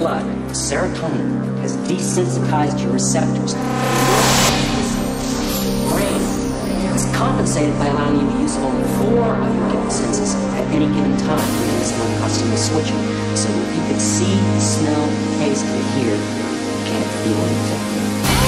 blood, serotonin has desensitized your receptors. Your brain is compensated by allowing you to use only four of your given senses at any given time during this custom switching. So you can see, smell, taste, and hear, you can't feel anything.